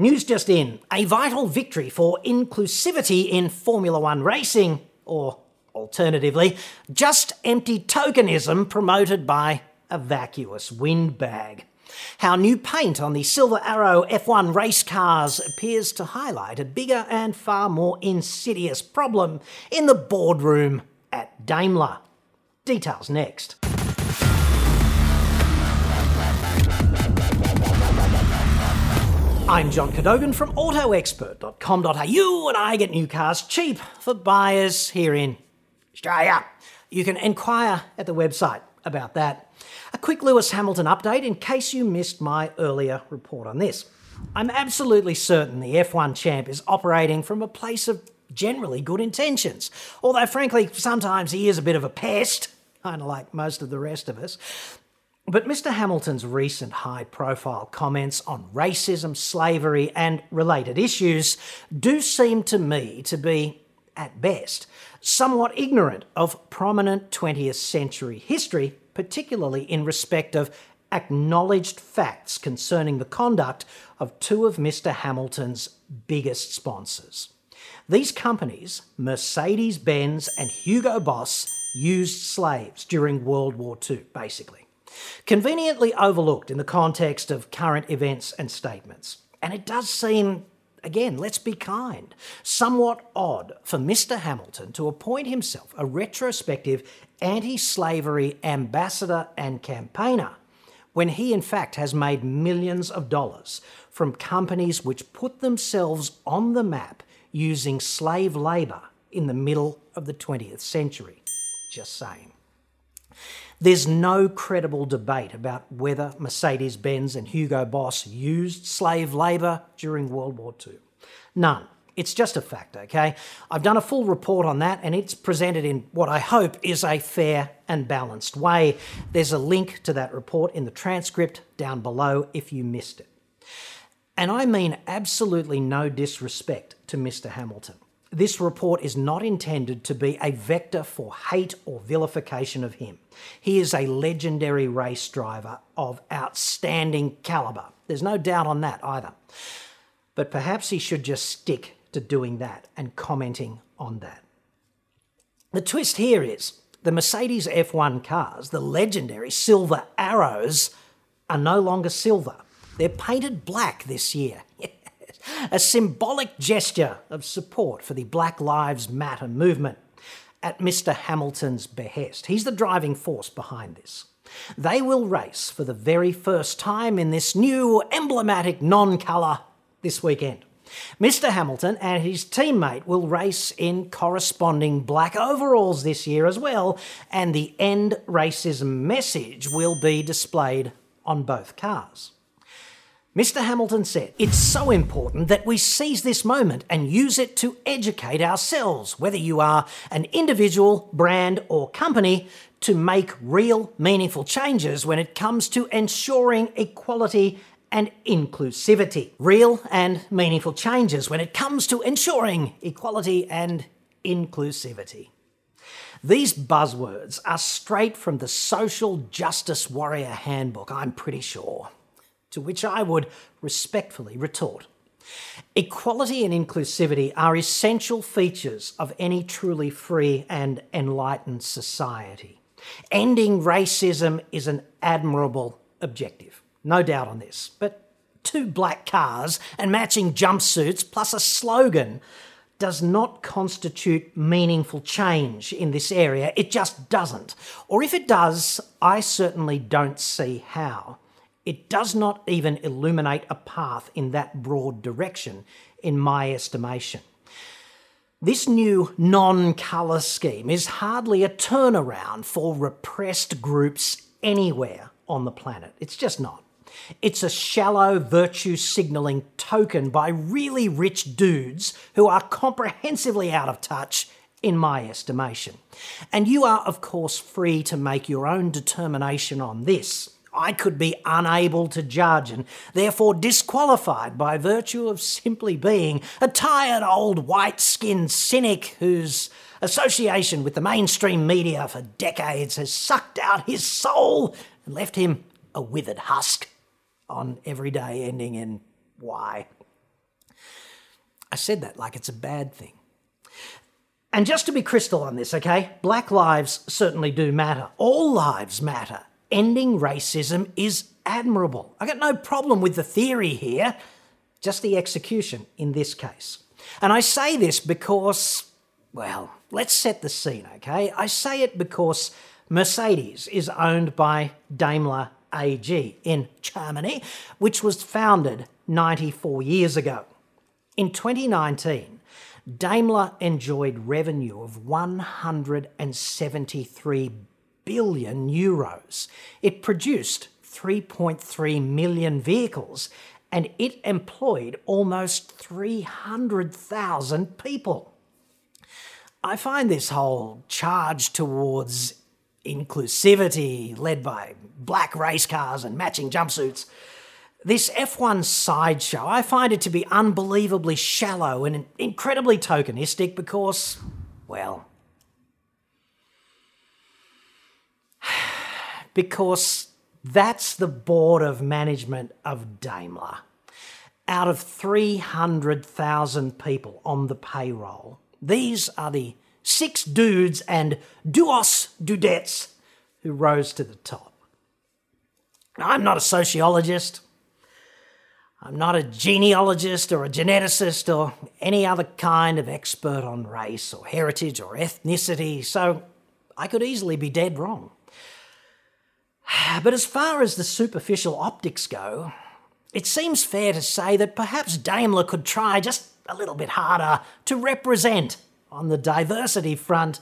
News just in a vital victory for inclusivity in Formula One racing, or alternatively, just empty tokenism promoted by a vacuous windbag. How new paint on the Silver Arrow F1 race cars appears to highlight a bigger and far more insidious problem in the boardroom at Daimler. Details next. I'm John Cadogan from AutoExpert.com.au and I get new cars cheap for buyers here in Australia. You can inquire at the website about that. A quick Lewis Hamilton update in case you missed my earlier report on this. I'm absolutely certain the F1 champ is operating from a place of generally good intentions, although frankly, sometimes he is a bit of a pest, kind of like most of the rest of us. But Mr. Hamilton's recent high profile comments on racism, slavery, and related issues do seem to me to be, at best, somewhat ignorant of prominent 20th century history, particularly in respect of acknowledged facts concerning the conduct of two of Mr. Hamilton's biggest sponsors. These companies, Mercedes Benz and Hugo Boss, used slaves during World War II, basically conveniently overlooked in the context of current events and statements. And it does seem, again, let's be kind, somewhat odd for Mr. Hamilton to appoint himself a retrospective anti slavery ambassador and campaigner when he, in fact, has made millions of dollars from companies which put themselves on the map using slave labour in the middle of the 20th century. Just saying. There's no credible debate about whether Mercedes Benz and Hugo Boss used slave labour during World War II. None. It's just a fact, okay? I've done a full report on that and it's presented in what I hope is a fair and balanced way. There's a link to that report in the transcript down below if you missed it. And I mean absolutely no disrespect to Mr. Hamilton. This report is not intended to be a vector for hate or vilification of him. He is a legendary race driver of outstanding calibre. There's no doubt on that either. But perhaps he should just stick to doing that and commenting on that. The twist here is the Mercedes F1 cars, the legendary silver arrows, are no longer silver. They're painted black this year. a symbolic gesture of support for the Black Lives Matter movement at Mr. Hamilton's behest. He's the driving force behind this. They will race for the very first time in this new emblematic non colour this weekend. Mr. Hamilton and his teammate will race in corresponding black overalls this year as well, and the end racism message will be displayed on both cars. Mr. Hamilton said, It's so important that we seize this moment and use it to educate ourselves, whether you are an individual, brand, or company, to make real, meaningful changes when it comes to ensuring equality and inclusivity. Real and meaningful changes when it comes to ensuring equality and inclusivity. These buzzwords are straight from the Social Justice Warrior Handbook, I'm pretty sure to which I would respectfully retort. Equality and inclusivity are essential features of any truly free and enlightened society. Ending racism is an admirable objective, no doubt on this, but two black cars and matching jumpsuits plus a slogan does not constitute meaningful change in this area. It just doesn't. Or if it does, I certainly don't see how. It does not even illuminate a path in that broad direction, in my estimation. This new non colour scheme is hardly a turnaround for repressed groups anywhere on the planet. It's just not. It's a shallow virtue signalling token by really rich dudes who are comprehensively out of touch, in my estimation. And you are, of course, free to make your own determination on this. I could be unable to judge and therefore disqualified by virtue of simply being a tired old white skinned cynic whose association with the mainstream media for decades has sucked out his soul and left him a withered husk on every day ending in Y. I said that like it's a bad thing. And just to be crystal on this, okay, black lives certainly do matter. All lives matter. Ending racism is admirable. I got no problem with the theory here, just the execution in this case. And I say this because, well, let's set the scene, okay? I say it because Mercedes is owned by Daimler AG in Germany, which was founded 94 years ago. In 2019, Daimler enjoyed revenue of 173 billion euros. It produced 3.3 million vehicles and it employed almost 300,000 people. I find this whole charge towards inclusivity led by black race cars and matching jumpsuits. This F1 sideshow, I find it to be unbelievably shallow and incredibly tokenistic because, well, because that's the board of management of Daimler. Out of 300,000 people on the payroll, these are the six dudes and duos dudettes who rose to the top. Now, I'm not a sociologist. I'm not a genealogist or a geneticist or any other kind of expert on race or heritage or ethnicity, so I could easily be dead wrong. But as far as the superficial optics go, it seems fair to say that perhaps Daimler could try just a little bit harder to represent on the diversity front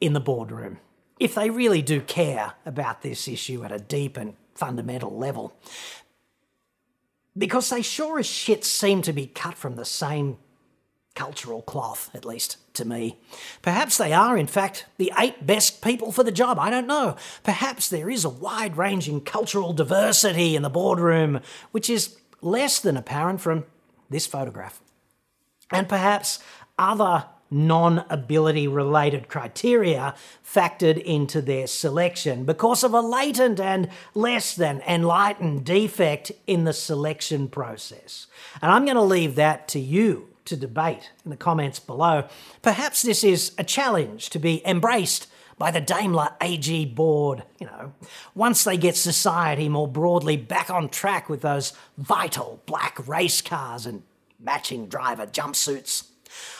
in the boardroom, if they really do care about this issue at a deep and fundamental level. Because they sure as shit seem to be cut from the same cultural cloth, at least to me. Perhaps they are, in fact, the eight best people for the job. I don't know. Perhaps there is a wide ranging cultural diversity in the boardroom, which is less than apparent from this photograph. And perhaps other non ability related criteria factored into their selection because of a latent and less than enlightened defect in the selection process. And I'm going to leave that to you to debate in the comments below. Perhaps this is a challenge to be embraced by the Daimler AG board, you know, once they get society more broadly back on track with those vital black race cars and matching driver jumpsuits.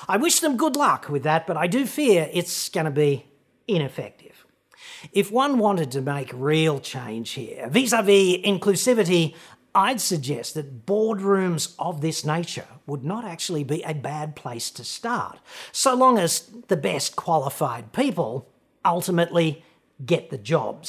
I wish them good luck with that, but I do fear it's going to be ineffective. If one wanted to make real change here, vis a vis inclusivity, I'd suggest that boardrooms of this nature would not actually be a bad place to start, so long as the best qualified people ultimately get the jobs.